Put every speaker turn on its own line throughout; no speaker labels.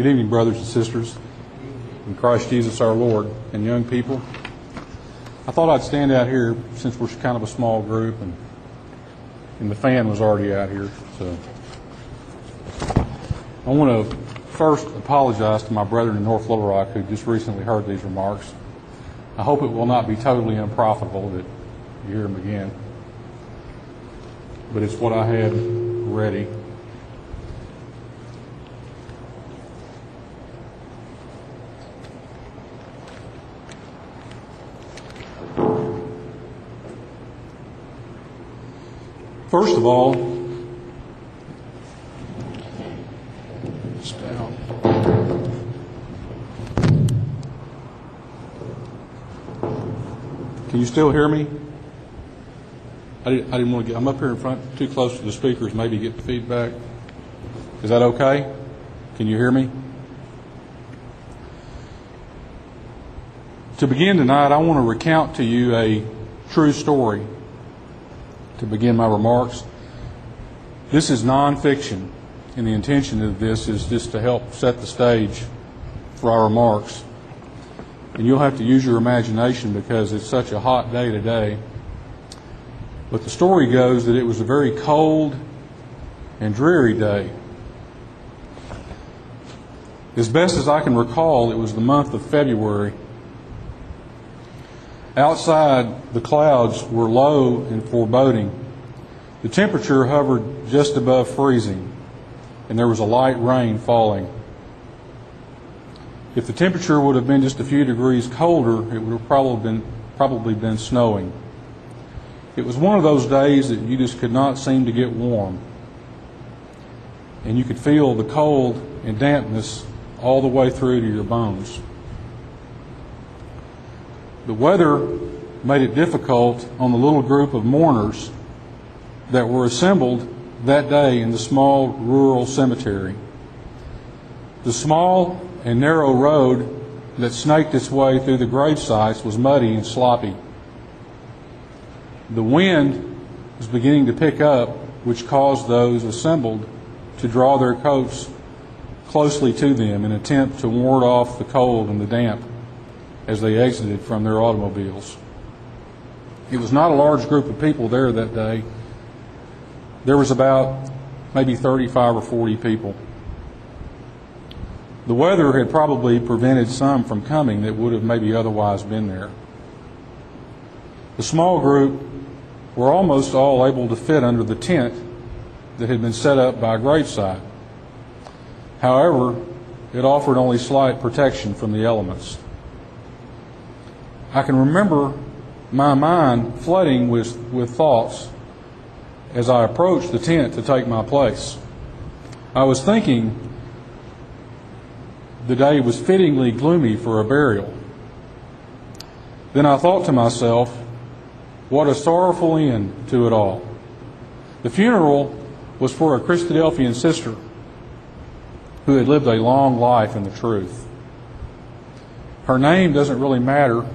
Good evening, brothers and sisters in Christ Jesus our Lord and young people. I thought I'd stand out here since we're kind of a small group and, and the fan was already out here. So I want to first apologize to my brethren in North Little Rock who just recently heard these remarks. I hope it will not be totally unprofitable that you hear them again. But it's what I had ready. First of all, Can you still hear me? I didn't, I didn't want to get, I'm up here in front, too close to the speakers, maybe get the feedback. Is that okay? Can you hear me? To begin tonight, I want to recount to you a true story to begin my remarks. This is nonfiction, and the intention of this is just to help set the stage for our remarks. And you'll have to use your imagination because it's such a hot day today. But the story goes that it was a very cold and dreary day. As best as I can recall, it was the month of February. Outside, the clouds were low and foreboding. The temperature hovered just above freezing, and there was a light rain falling. If the temperature would have been just a few degrees colder, it would have probably been, probably been snowing. It was one of those days that you just could not seem to get warm. And you could feel the cold and dampness all the way through to your bones. The weather made it difficult on the little group of mourners that were assembled that day in the small rural cemetery. The small and narrow road that snaked its way through the grave sites was muddy and sloppy. The wind was beginning to pick up, which caused those assembled to draw their coats closely to them in an attempt to ward off the cold and the damp as they exited from their automobiles. It was not a large group of people there that day. There was about maybe 35 or 40 people. The weather had probably prevented some from coming that would have maybe otherwise been there. The small group were almost all able to fit under the tent that had been set up by graveside. However, it offered only slight protection from the elements. I can remember my mind flooding with, with thoughts as I approached the tent to take my place. I was thinking the day was fittingly gloomy for a burial. Then I thought to myself, what a sorrowful end to it all. The funeral was for a Christadelphian sister who had lived a long life in the truth. Her name doesn't really matter,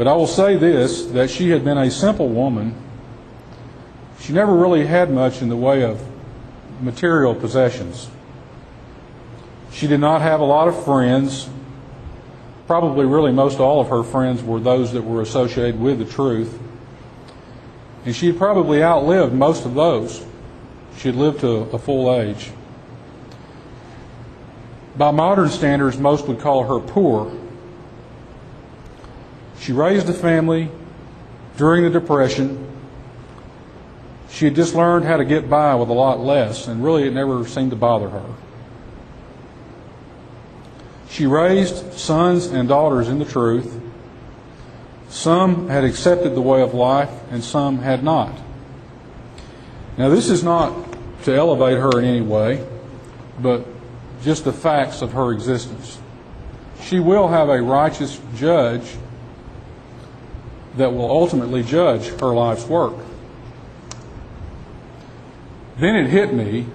but I will say this that she had been a simple woman. She never really had much in the way of material possessions. She did not have a lot of friends probably really most all of her friends were those that were associated with the truth. And she had probably outlived most of those. She had lived to a full age. By modern standards, most would call her poor. She raised a family during the Depression. She had just learned how to get by with a lot less, and really it never seemed to bother her. She raised sons and daughters in the truth. Some had accepted the way of life, and some had not. Now, this is not to elevate her in any way, but just the facts of her existence. She will have a righteous judge that will ultimately judge her life's work. Then it hit me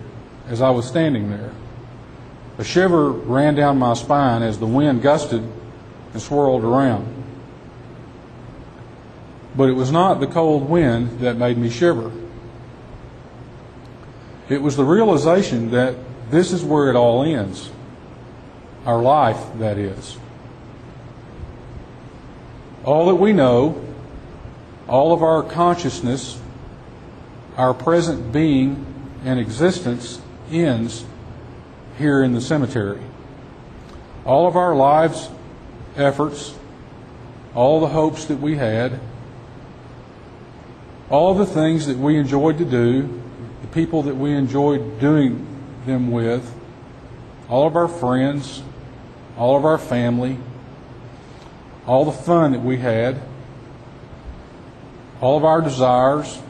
as I was standing there. A shiver ran down my spine as the wind gusted and swirled around. But it was not the cold wind that made me shiver. It was the realization that this is where it all ends. our life, that is. All that we know, all of our consciousness, our present being and existence ends here in the cemetery. All of our lives, efforts, all the hopes that we had, all the things that we enjoyed to do, the people that we enjoyed doing them with, all of our friends, all of our family, all the fun that we had, all of our desires,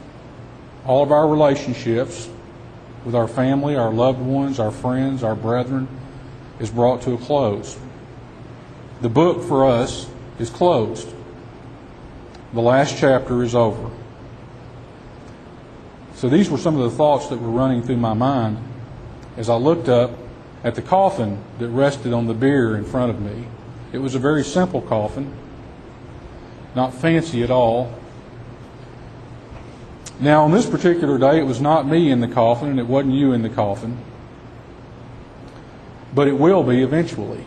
all of our relationships with our family, our loved ones, our friends, our brethren is brought to a close. The book for us is closed. The last chapter is over. So these were some of the thoughts that were running through my mind as I looked up at the coffin that rested on the bier in front of me. It was a very simple coffin, not fancy at all. Now, on this particular day, it was not me in the coffin and it wasn't you in the coffin, but it will be eventually.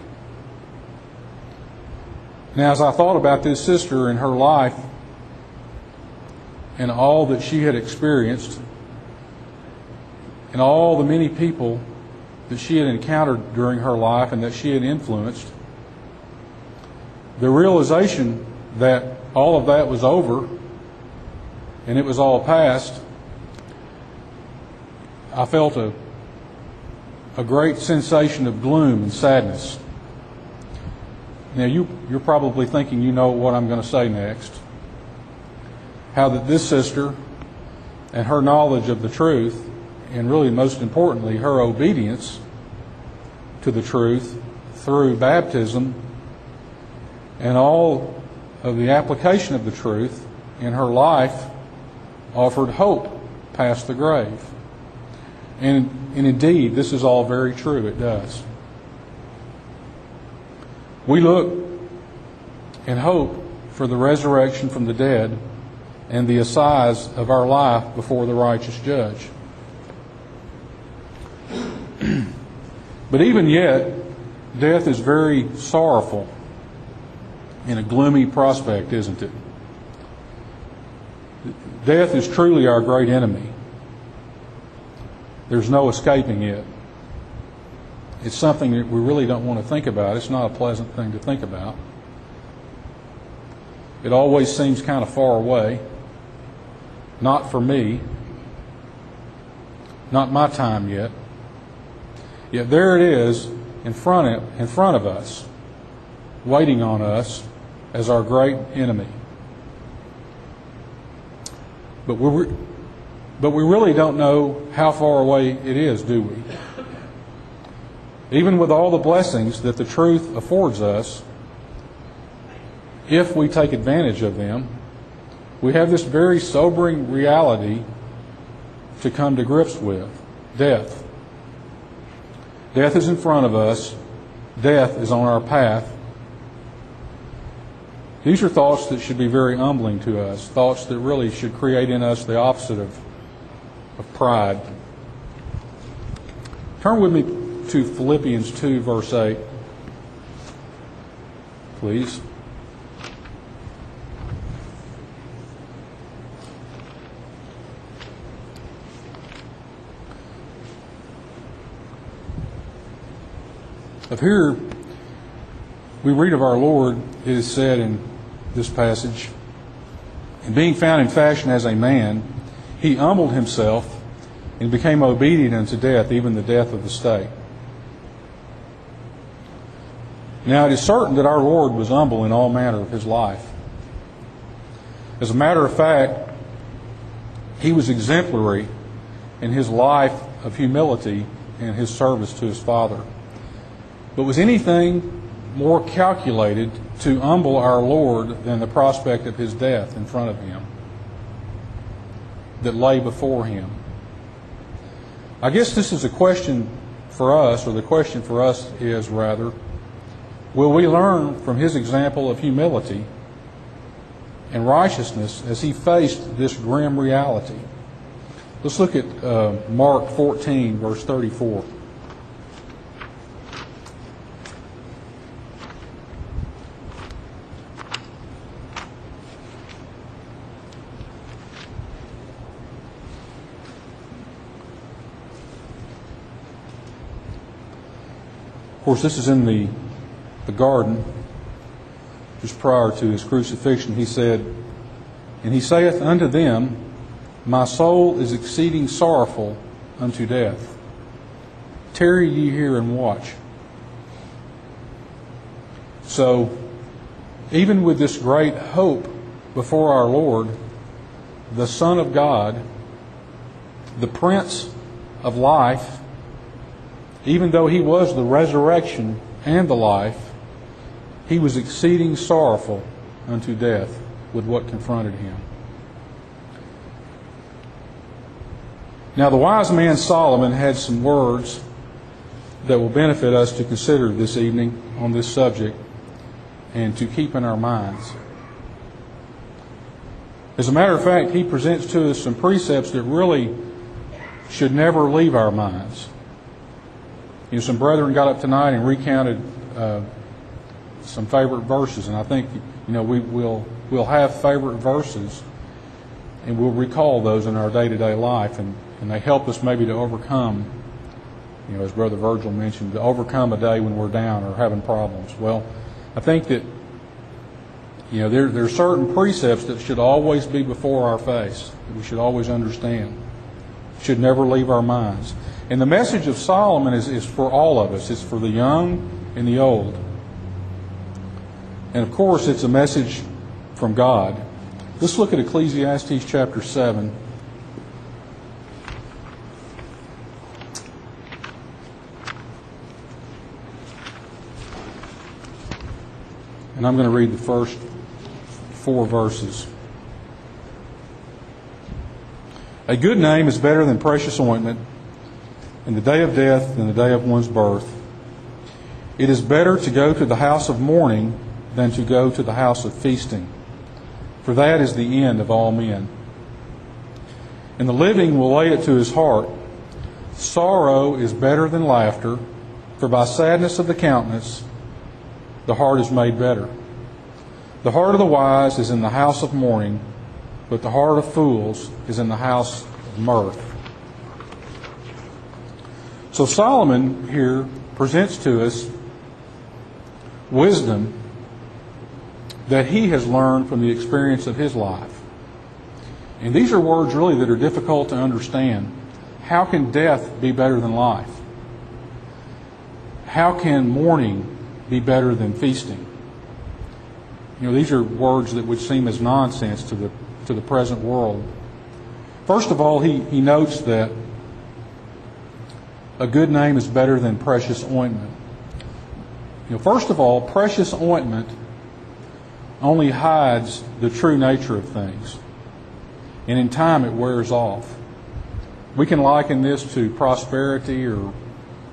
Now, as I thought about this sister and her life and all that she had experienced and all the many people that she had encountered during her life and that she had influenced, the realization that all of that was over and it was all past, I felt a, a great sensation of gloom and sadness. Now, you, you're probably thinking you know what I'm going to say next. How that this sister and her knowledge of the truth, and really most importantly, her obedience to the truth through baptism and all of the application of the truth in her life offered hope past the grave. And, and indeed, this is all very true. It does. We look and hope for the resurrection from the dead and the assize of our life before the righteous judge. but even yet, death is very sorrowful and a gloomy prospect, isn't it? Death is truly our great enemy. There's no escaping it it's something that we really don't want to think about. It's not a pleasant thing to think about. It always seems kind of far away. Not for me. Not my time yet. Yet there it is in front of, in front of us, waiting on us as our great enemy. But we but we really don't know how far away it is, do we? even with all the blessings that the truth affords us, if we take advantage of them, we have this very sobering reality to come to grips with death. Death is in front of us, death is on our path. These are thoughts that should be very humbling to us, thoughts that really should create in us the opposite of, of pride. Turn with me to Philippians 2, verse 8, please. Of here, we read of our Lord, it is said in this passage, and being found in fashion as a man, he humbled himself and became obedient unto death, even the death of the stake. Now, it is certain that our Lord was humble in all manner of his life. As a matter of fact, he was exemplary in his life of humility and his service to his Father. But was anything more calculated to humble our Lord than the prospect of his death in front of him that lay before him? I guess this is a question for us, or the question for us is rather, will we learn from his example of humility and righteousness as he faced this grim reality. Let's look at uh, Mark 14, verse 34. Course, this is in the, the garden, just prior to his crucifixion. He said, And he saith unto them, My soul is exceeding sorrowful unto death. Tarry ye here and watch. So, even with this great hope before our Lord, the Son of God, the Prince of life, even though he was the resurrection and the life, he was exceeding sorrowful unto death with what confronted him. Now, the wise man Solomon had some words that will benefit us to consider this evening on this subject and to keep in our minds. As a matter of fact, he presents to us some precepts that really should never leave our minds. You know, some brethren got up tonight and recounted uh, some favorite verses, and I think you know we will we'll have favorite verses, and we'll recall those in our day-to-day life, and, and they help us maybe to overcome. You know, as Brother Virgil mentioned, to overcome a day when we're down or having problems. Well, I think that you know there there are certain precepts that should always be before our face that we should always understand should never leave our minds. And the message of Solomon is, is for all of us. It's for the young and the old. And of course, it's a message from God. Let's look at Ecclesiastes chapter 7. And I'm going to read the first four verses. A good name is better than precious ointment, and the day of death than the day of one's birth. It is better to go to the house of mourning than to go to the house of feasting, for that is the end of all men. And the living will lay it to his heart. Sorrow is better than laughter, for by sadness of the countenance the heart is made better. The heart of the wise is in the house of mourning but the heart of fools is in the house of mirth. So Solomon here presents to us wisdom that he has learned from the experience of his life. And these are words really that are difficult to understand. How can death be better than life? How can mourning be better than feasting? You know, these are words that would seem as nonsense to the to the present world. First of all, he, he notes that a good name is better than precious ointment. You know, first of all, precious ointment only hides the true nature of things. And in time, it wears off. We can liken this to prosperity or,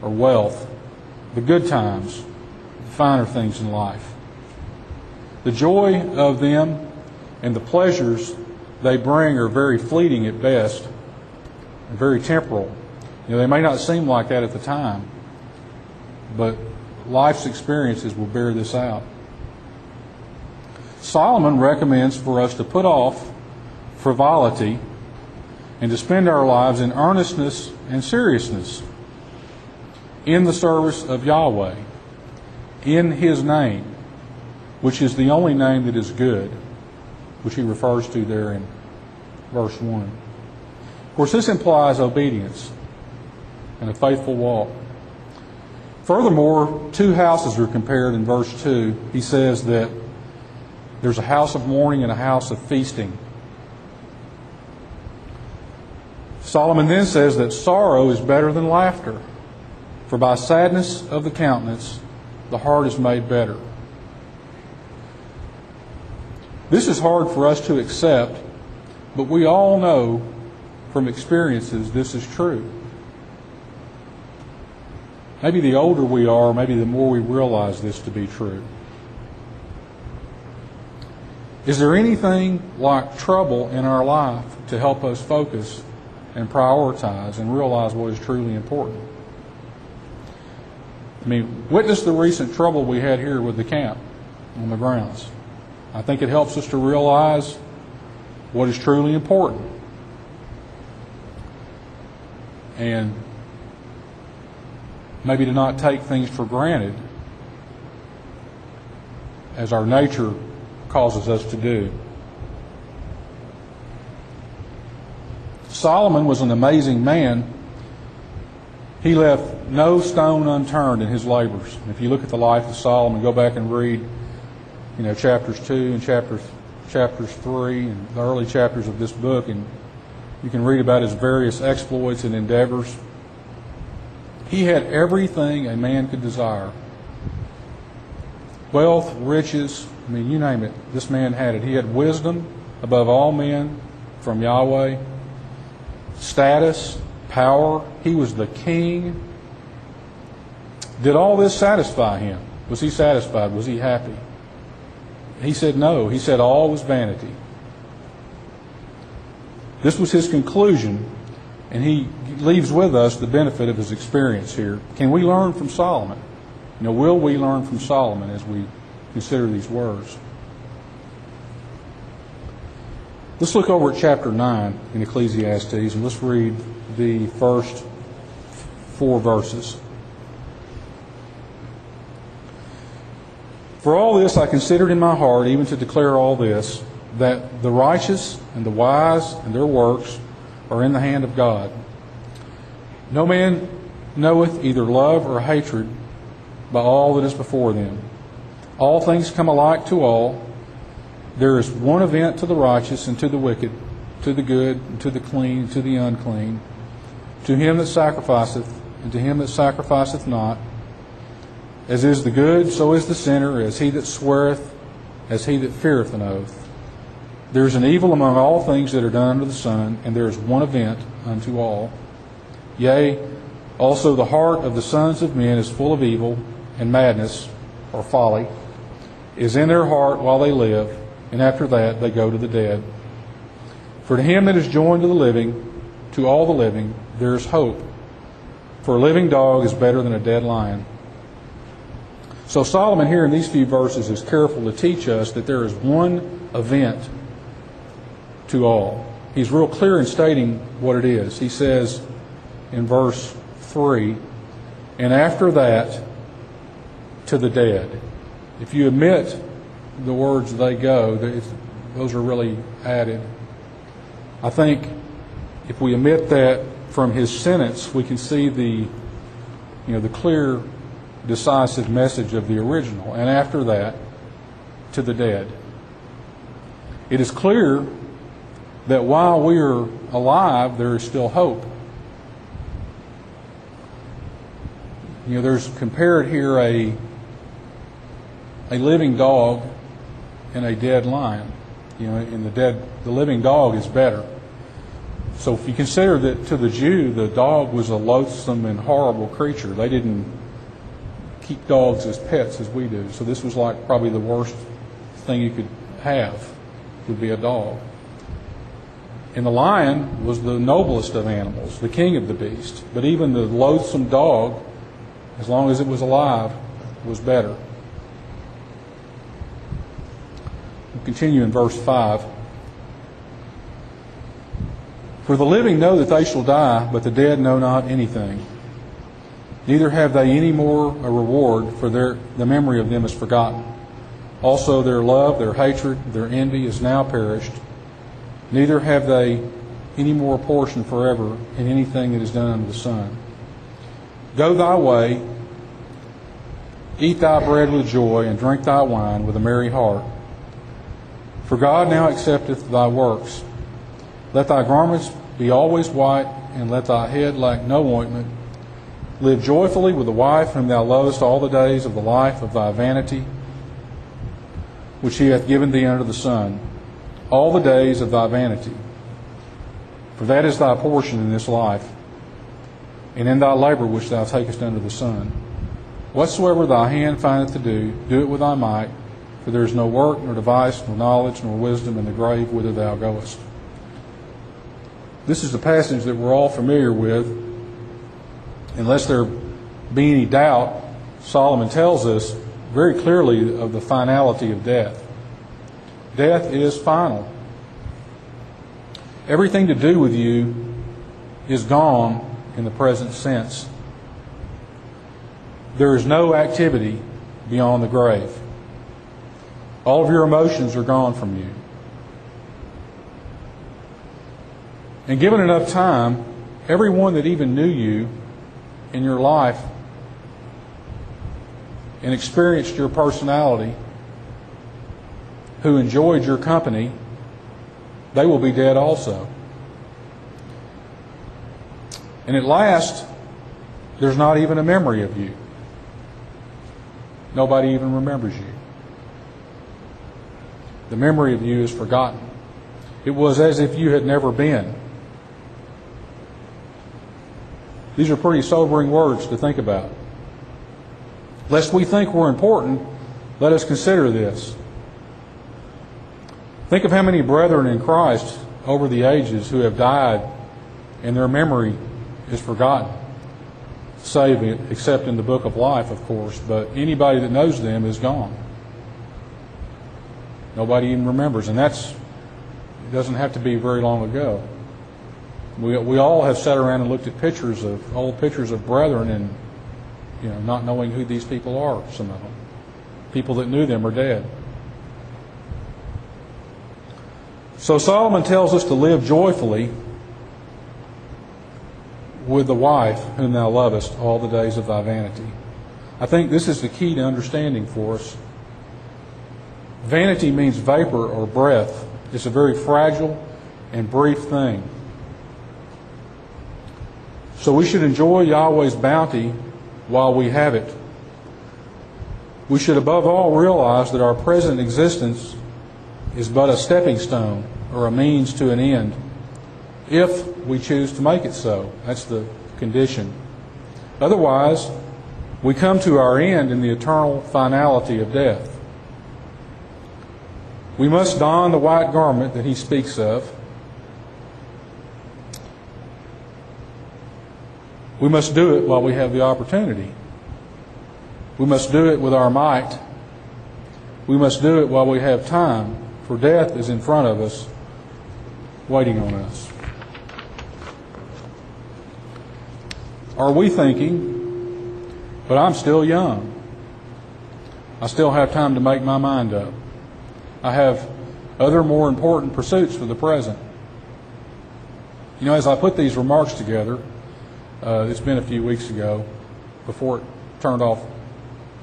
or wealth, the good times, the finer things in life. The joy of them and the pleasures they bring are very fleeting at best and very temporal. You know, they may not seem like that at the time, but life's experiences will bear this out. Solomon recommends for us to put off frivolity and to spend our lives in earnestness and seriousness in the service of Yahweh, in His name, which is the only name that is good, which he refers to there in verse 1. Of course, this implies obedience and a faithful walk. Furthermore, two houses are compared in verse 2. He says that there's a house of mourning and a house of feasting. Solomon then says that sorrow is better than laughter, for by sadness of the countenance the heart is made better. This is hard for us to accept but we all know from experiences this is true. Maybe the older we are, maybe the more we realize this to be true. Is there anything like trouble in our life to help us focus and prioritize and realize what is truly important? I mean, witness the recent trouble we had here with the camp on the grounds. I think it helps us to realize what is truly important. And maybe to not take things for granted as our nature causes us to do. Solomon was an amazing man. He left no stone unturned in his labors. If you look at the life of Solomon, go back and read, you know, chapters two and chapters chapters three and the early chapters of this book, and you can read about his various exploits and endeavors. He had everything a man could desire wealth, riches, I mean, you name it, this man had it. He had wisdom above all men from Yahweh, status, power. He was the king. Did all this satisfy him? Was he satisfied? Was he happy? He said no. He said all was vanity. This was his conclusion, and he leaves with us the benefit of his experience here. Can we learn from Solomon? You know, will we learn from Solomon as we consider these words? Let's look over at chapter 9 in Ecclesiastes and let's read the first four verses. For all this I considered in my heart, even to declare all this, that the righteous and the wise and their works are in the hand of God. No man knoweth either love or hatred by all that is before them. All things come alike to all. There is one event to the righteous and to the wicked, to the good and to the clean and to the unclean, to him that sacrificeth and to him that sacrificeth not. As is the good, so is the sinner, as he that sweareth, as he that feareth an oath. There is an evil among all things that are done under the sun, and there is one event unto all. Yea, also the heart of the sons of men is full of evil and madness, or folly, is in their heart while they live, and after that they go to the dead. For to him that is joined to the living, to all the living, there is hope. For a living dog is better than a dead lion. So Solomon here in these few verses is careful to teach us that there is one event to all. He's real clear in stating what it is. He says in verse 3, and after that, to the dead. If you omit the words they go, those are really added. I think if we omit that from his sentence, we can see the, you know, the clear decisive message of the original. And after that, to the dead. It is clear that while we are alive, there is still hope. You know, there's compared here a a living dog and a dead lion. You know, in the dead, the living dog is better. So if you consider that to the Jew, the dog was a loathsome and horrible creature. They didn't keep dogs as pets as we do. So this was like probably the worst thing you could have would be a dog. And the lion was the noblest of animals, the king of the beast. But even the loathsome dog, as long as it was alive, was better. We'll continue in verse 5. For the living know that they shall die, but the dead know not anything neither have they any more a reward, for their, the memory of them is forgotten. Also, their love, their hatred, their envy is now perished. Neither have they any more a portion forever in anything that is done under the sun. Go thy way, eat thy bread with joy, and drink thy wine with a merry heart. For God now accepteth thy works. Let thy garments be always white, and let thy head lack no ointment Live joyfully with the wife whom thou lovest all the days of the life of thy vanity, which he hath given thee under the sun, all the days of thy vanity. For that is thy portion in this life, and in thy labor which thou takest under the sun. Whatsoever thy hand findeth to do, do it with thy might, for there is no work, nor device, nor knowledge, nor wisdom in the grave whither thou goest. This is the passage that we're all familiar with unless there be any doubt, Solomon tells us very clearly of the finality of death. Death is final. Everything to do with you is gone in the present sense. there is no activity beyond the grave. All of your emotions are gone from you. And given enough time, everyone that even knew you in your life and experienced your personality, who enjoyed your company, they will be dead also. And at last, there's not even a memory of you. Nobody even remembers you. The memory of you is forgotten. It was as if you had never been. These are pretty sobering words to think about. Lest we think we're important, let us consider this. Think of how many brethren in Christ over the ages who have died and their memory is forgotten. Save except in the book of life, of course, but anybody that knows them is gone. Nobody even remembers, and that's it doesn't have to be very long ago. We, we all have sat around and looked at pictures of old pictures of brethren and you know not knowing who these people are. Some of them, people that knew them are dead. So Solomon tells us to live joyfully with the wife whom thou lovest all the days of thy vanity. I think this is the key to understanding for us. Vanity means vapor or breath. It's a very fragile and brief thing. So we should enjoy Yahweh's bounty while we have it. We should above all realize that our present existence is but a stepping stone or a means to an end if we choose to make it so. That's the condition. Otherwise, we come to our end in the eternal finality of death. We must don the white garment that he speaks of. We must do it while we have the opportunity. We must do it with our might. We must do it while we have time, for death is in front of us, waiting on us. Are we thinking, but I'm still young? I still have time to make my mind up. I have other more important pursuits for the present. You know, as I put these remarks together, uh, it's been a few weeks ago before it turned off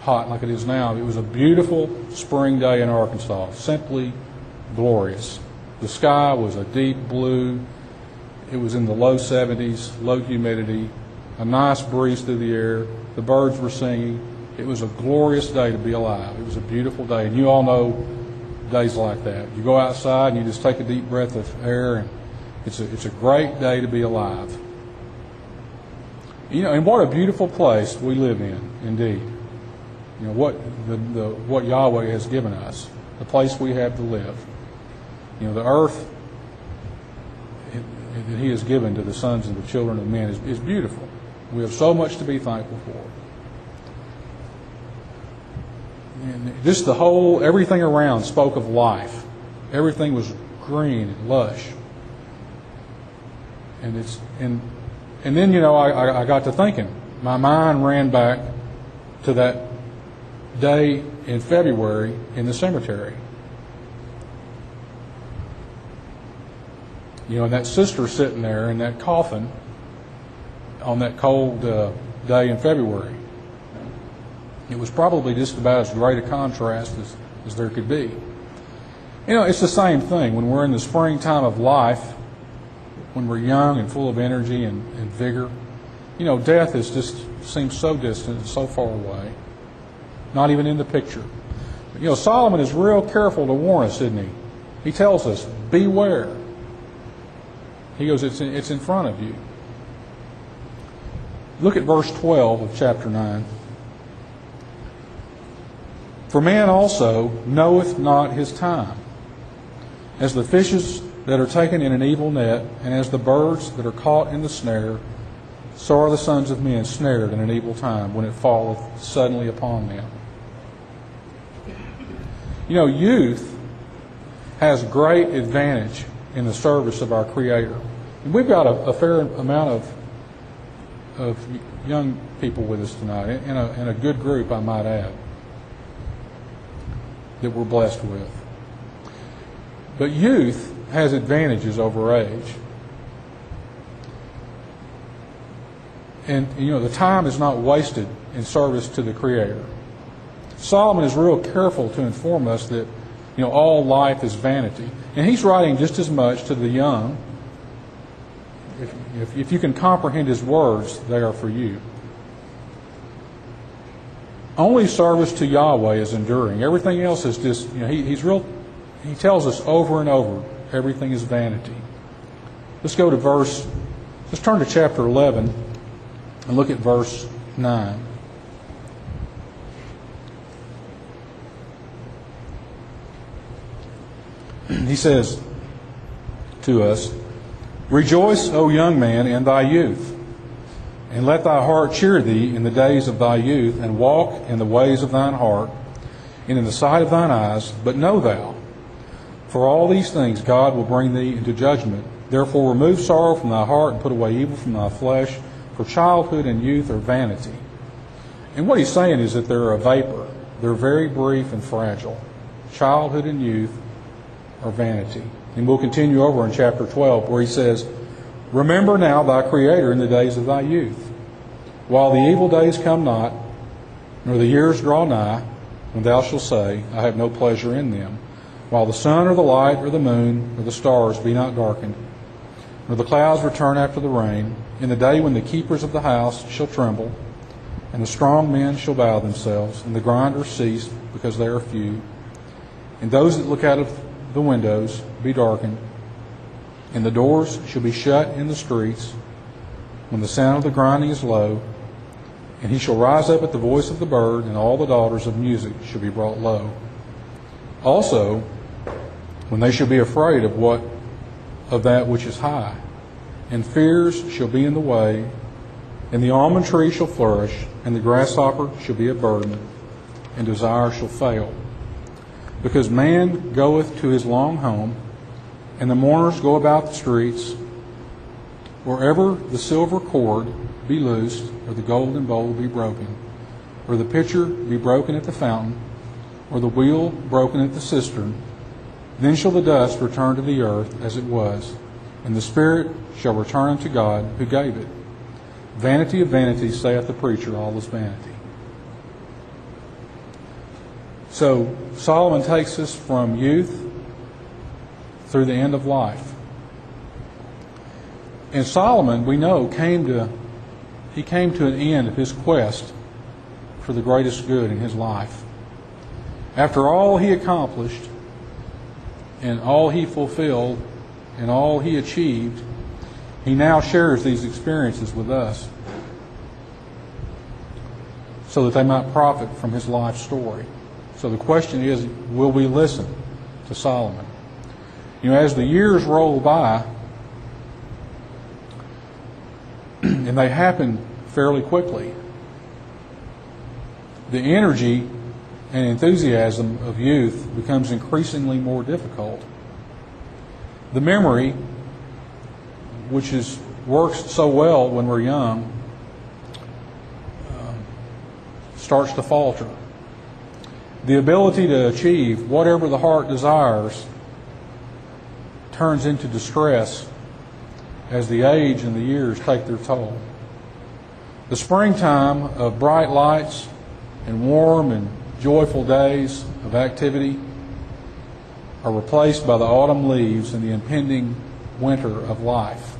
hot like it is now. It was a beautiful spring day in Arkansas, simply glorious. The sky was a deep blue. It was in the low 70s, low humidity a nice breeze through the air. The birds were singing. It was a glorious day to be alive. It was a beautiful day. And you all know days like that. You go outside and you just take a deep breath of air, and it's a, it's a great day to be alive. You know, and what a beautiful place we live in, indeed. You know, what, the, the, what Yahweh has given us, the place we have to live. You know, the earth that He has given to the sons and the children of men is, is beautiful. We have so much to be thankful for. And just the whole, everything around spoke of life. Everything was green and lush. And it's and and then you know I, I got to thinking. My mind ran back to that day in February in the cemetery. You know, and that sister sitting there in that coffin on that cold uh, day in February. It was probably just about as great a contrast as, as there could be. You know, it's the same thing when we're in the springtime of life, when we're young and full of energy and, and vigor. You know, death is just seems so distant and so far away, not even in the picture. But, you know, Solomon is real careful to warn us, isn't he? He tells us, beware. He goes, it's in, it's in front of you. Look at verse 12 of chapter 9. For man also knoweth not his time, as the fishes that are taken in an evil net, and as the birds that are caught in the snare, so are the sons of men snared in an evil time when it falleth suddenly upon them. You know, youth has great advantage in the service of our Creator. And we've got a, a fair amount of of young people with us tonight, and a, and a good group, I might add, that we're blessed with. But youth has advantages over age. And, you know, the time is not wasted in service to the Creator. Solomon is real careful to inform us that, you know, all life is vanity. And he's writing just as much to the young. If, if, if you can comprehend his words, they are for you. Only service to Yahweh is enduring. Everything else is just, you know, he, he's real, he tells us over and over, everything is vanity. Let's go to verse, let's turn to chapter 11 and look at verse 9. he says to us, Rejoice, O young man, in thy youth, and let thy heart cheer thee in the days of thy youth, and walk in the ways of thine heart, and in the sight of thine eyes. But know thou, for all these things God will bring thee into judgment. Therefore remove sorrow from thy heart, and put away evil from thy flesh, for childhood and youth are vanity. And what he's saying is that they're a vapor. They're very brief and fragile. Childhood and youth are vanity. And we'll continue over in chapter 12 where he says, Remember now thy Creator in the days of thy youth, while the evil days come not, nor the years draw nigh, when thou shalt say, I have no pleasure in them, while the sun or the light or the moon or the stars be not darkened, nor the clouds return after the rain, in the day when the keepers of the house shall tremble, and the strong men shall bow themselves, and the grinders cease because they are few, and those that look out of the windows be darkened, and the doors shall be shut in the streets when the sound of the grinding is low. And he shall rise up at the voice of the bird, and all the daughters of music shall be brought low. Also, when they shall be afraid of what of that which is high, and fears shall be in the way, and the almond tree shall flourish, and the grasshopper shall be a burden, and desire shall fail. Because man goeth to his long home, and the mourners go about the streets. Wherever the silver cord be loosed, or the golden bowl be broken, or the pitcher be broken at the fountain, or the wheel broken at the cistern, then shall the dust return to the earth as it was, and the Spirit shall return unto God who gave it. Vanity of vanities, saith the preacher, all is vanity. So Solomon takes us from youth through the end of life. And Solomon, we know, came to he came to an end of his quest for the greatest good in his life. After all he accomplished and all he fulfilled and all he achieved, he now shares these experiences with us so that they might profit from his life story. So the question is, will we listen to Solomon? You know, as the years roll by, and they happen fairly quickly, the energy and enthusiasm of youth becomes increasingly more difficult. The memory, which is works so well when we're young, uh, starts to falter the ability to achieve whatever the heart desires turns into distress as the age and the years take their toll. The springtime of bright lights and warm and joyful days of activity are replaced by the autumn leaves and the impending winter of life.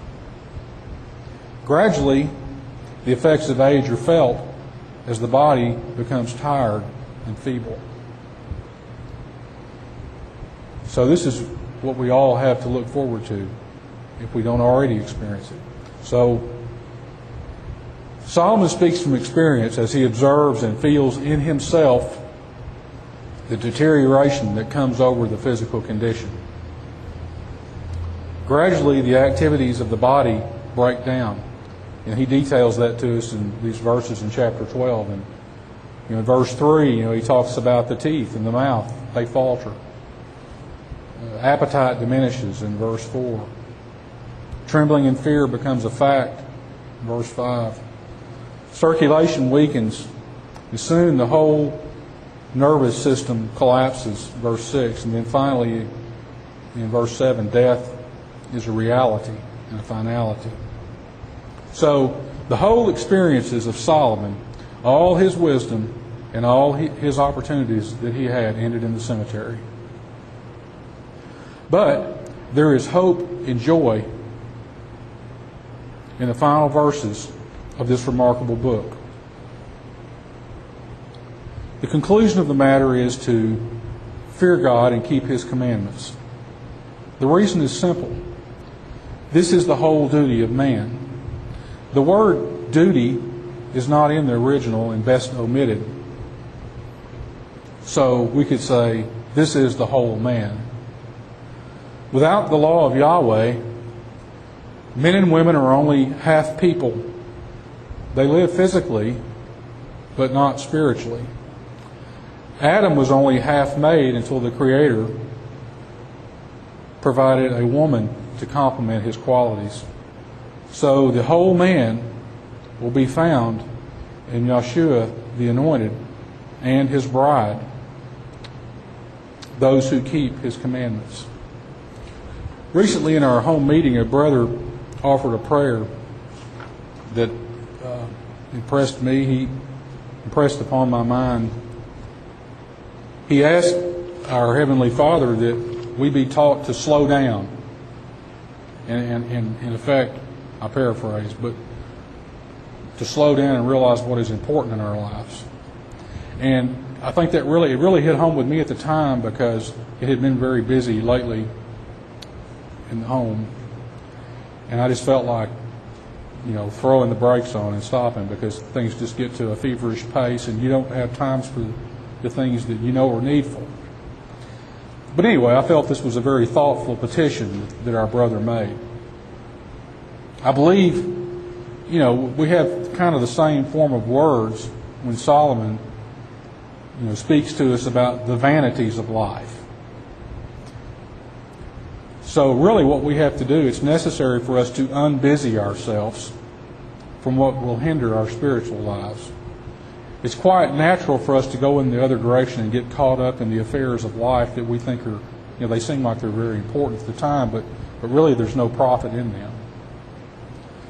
Gradually, the effects of age are felt as the body becomes tired and feeble. So this is what we all have to look forward to if we don't already experience it. So Solomon speaks from experience as he observes and feels in himself the deterioration that comes over the physical condition. Gradually, the activities of the body break down. And he details that to us in these verses in chapter 12. And you know, in verse 3, you know, he talks about the teeth and the mouth. They falter uh, appetite diminishes in verse 4. Trembling and fear becomes a fact, verse 5. Circulation weakens, and soon the whole nervous system collapses, verse 6. And then finally, in verse 7, death is a reality and a finality. So, the whole experiences of Solomon, all his wisdom, and all his opportunities that he had ended in the cemetery. But there is hope and joy in the final verses of this remarkable book. The conclusion of the matter is to fear God and keep His commandments. The reason is simple. This is the whole duty of man. The word duty is not in the original and best omitted. So we could say, this is the whole man. Without the law of Yahweh, men and women are only half people. They live physically, but not spiritually. Adam was only half made until the Creator provided a woman to complement his qualities. So the whole man will be found in Yeshua the Anointed and his bride, those who keep his commandments. Recently, in our home meeting, a brother offered a prayer that uh, impressed me. He impressed upon my mind. He asked our Heavenly Father that we be taught to slow down. And, and, and in effect, I paraphrase, but to slow down and realize what is important in our lives. And I think that really it really hit home with me at the time because it had been very busy lately in the home. And I just felt like, you know, throwing the brakes on and stopping because things just get to a feverish pace and you don't have times for the things that you know are needful. But anyway, I felt this was a very thoughtful petition that our brother made. I believe, you know, we have kind of the same form of words when Solomon, you know, speaks to us about the vanities of life. So, really, what we have to do, it's necessary for us to unbusy ourselves from what will hinder our spiritual lives. It's quite natural for us to go in the other direction and get caught up in the affairs of life that we think are, you know, they seem like they're very important at the time, but, but really there's no profit in them.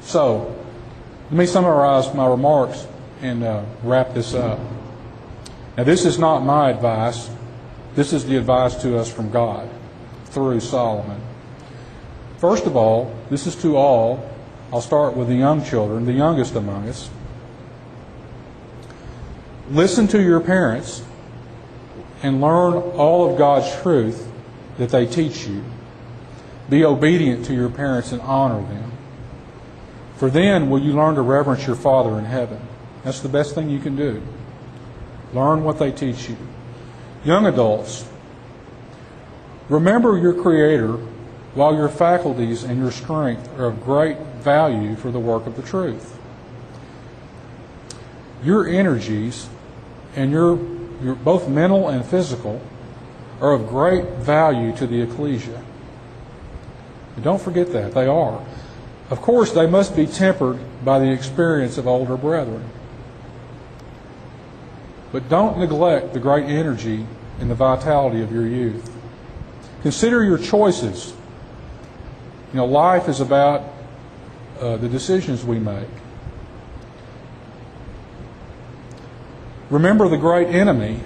So, let me summarize my remarks and uh, wrap this up. Now, this is not my advice. This is the advice to us from God through Solomon. First of all, this is to all. I'll start with the young children, the youngest among us. Listen to your parents and learn all of God's truth that they teach you. Be obedient to your parents and honor them. For then will you learn to reverence your Father in heaven. That's the best thing you can do. Learn what they teach you. Young adults, remember your Creator while your faculties and your strength are of great value for the work of the truth. Your energies and your, your both mental and physical are of great value to the ecclesia. But don't forget that they are. Of course, they must be tempered by the experience of older brethren. But don't neglect the great energy and the vitality of your youth. Consider your choices you know, life is about uh, the decisions we make. Remember the great enemy.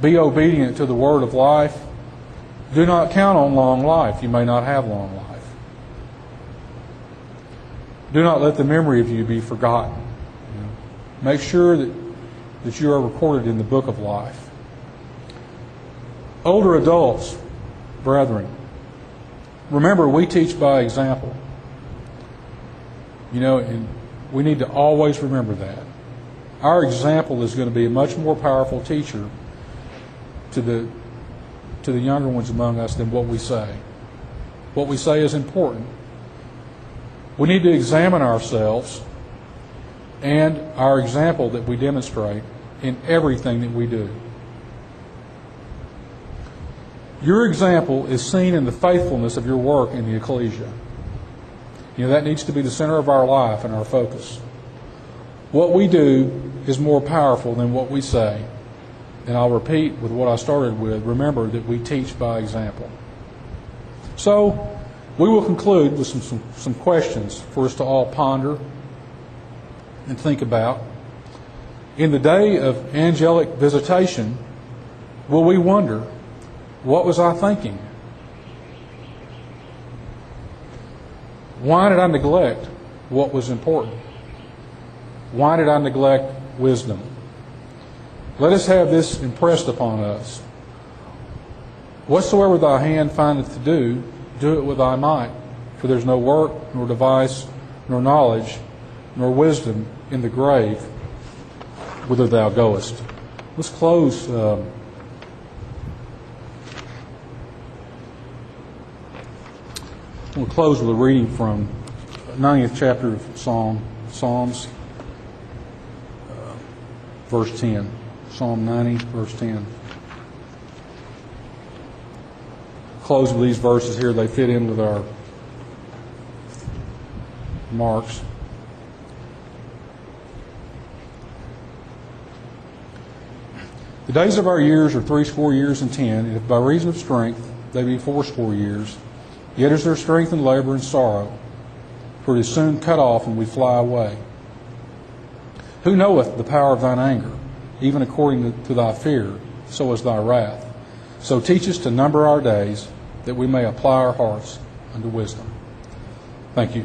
Be obedient to the word of life. Do not count on long life. You may not have long life. Do not let the memory of you be forgotten. Make sure that, that you are recorded in the book of life. Older adults, brethren, Remember, we teach by example. You know, and we need to always remember that. Our example is going to be a much more powerful teacher to the to the younger ones among us than what we say. What we say is important. We need to examine ourselves and our example that we demonstrate in everything that we do. Your example is seen in the faithfulness of your work in the ecclesia. You know, that needs to be the center of our life and our focus. What we do is more powerful than what we say. And I'll repeat with what I started with remember that we teach by example. So, we will conclude with some, some, some questions for us to all ponder and think about. In the day of angelic visitation, will we wonder, what was I thinking? Why did I neglect what was important? Why did I neglect wisdom? Let us have this impressed upon us. Whatsoever thy hand findeth to do, do it with thy might. For there's no work, nor device, nor knowledge, nor wisdom in the grave whither thou goest. Let's close. Um, we'll close with a reading from 90th chapter of Psalm, Psalms, verse 10. Psalm 90, verse 10. Close with these verses here. They fit in with our marks. The days of our years are threescore years and ten, and if by reason of strength they be fourscore years, yet is there strength and labor and sorrow, for it is soon cut off and we fly away. Who knoweth the power of thine anger? Even according to thy fear, so is thy wrath. So teach us to number our days, that we may apply our hearts unto wisdom. Thank you.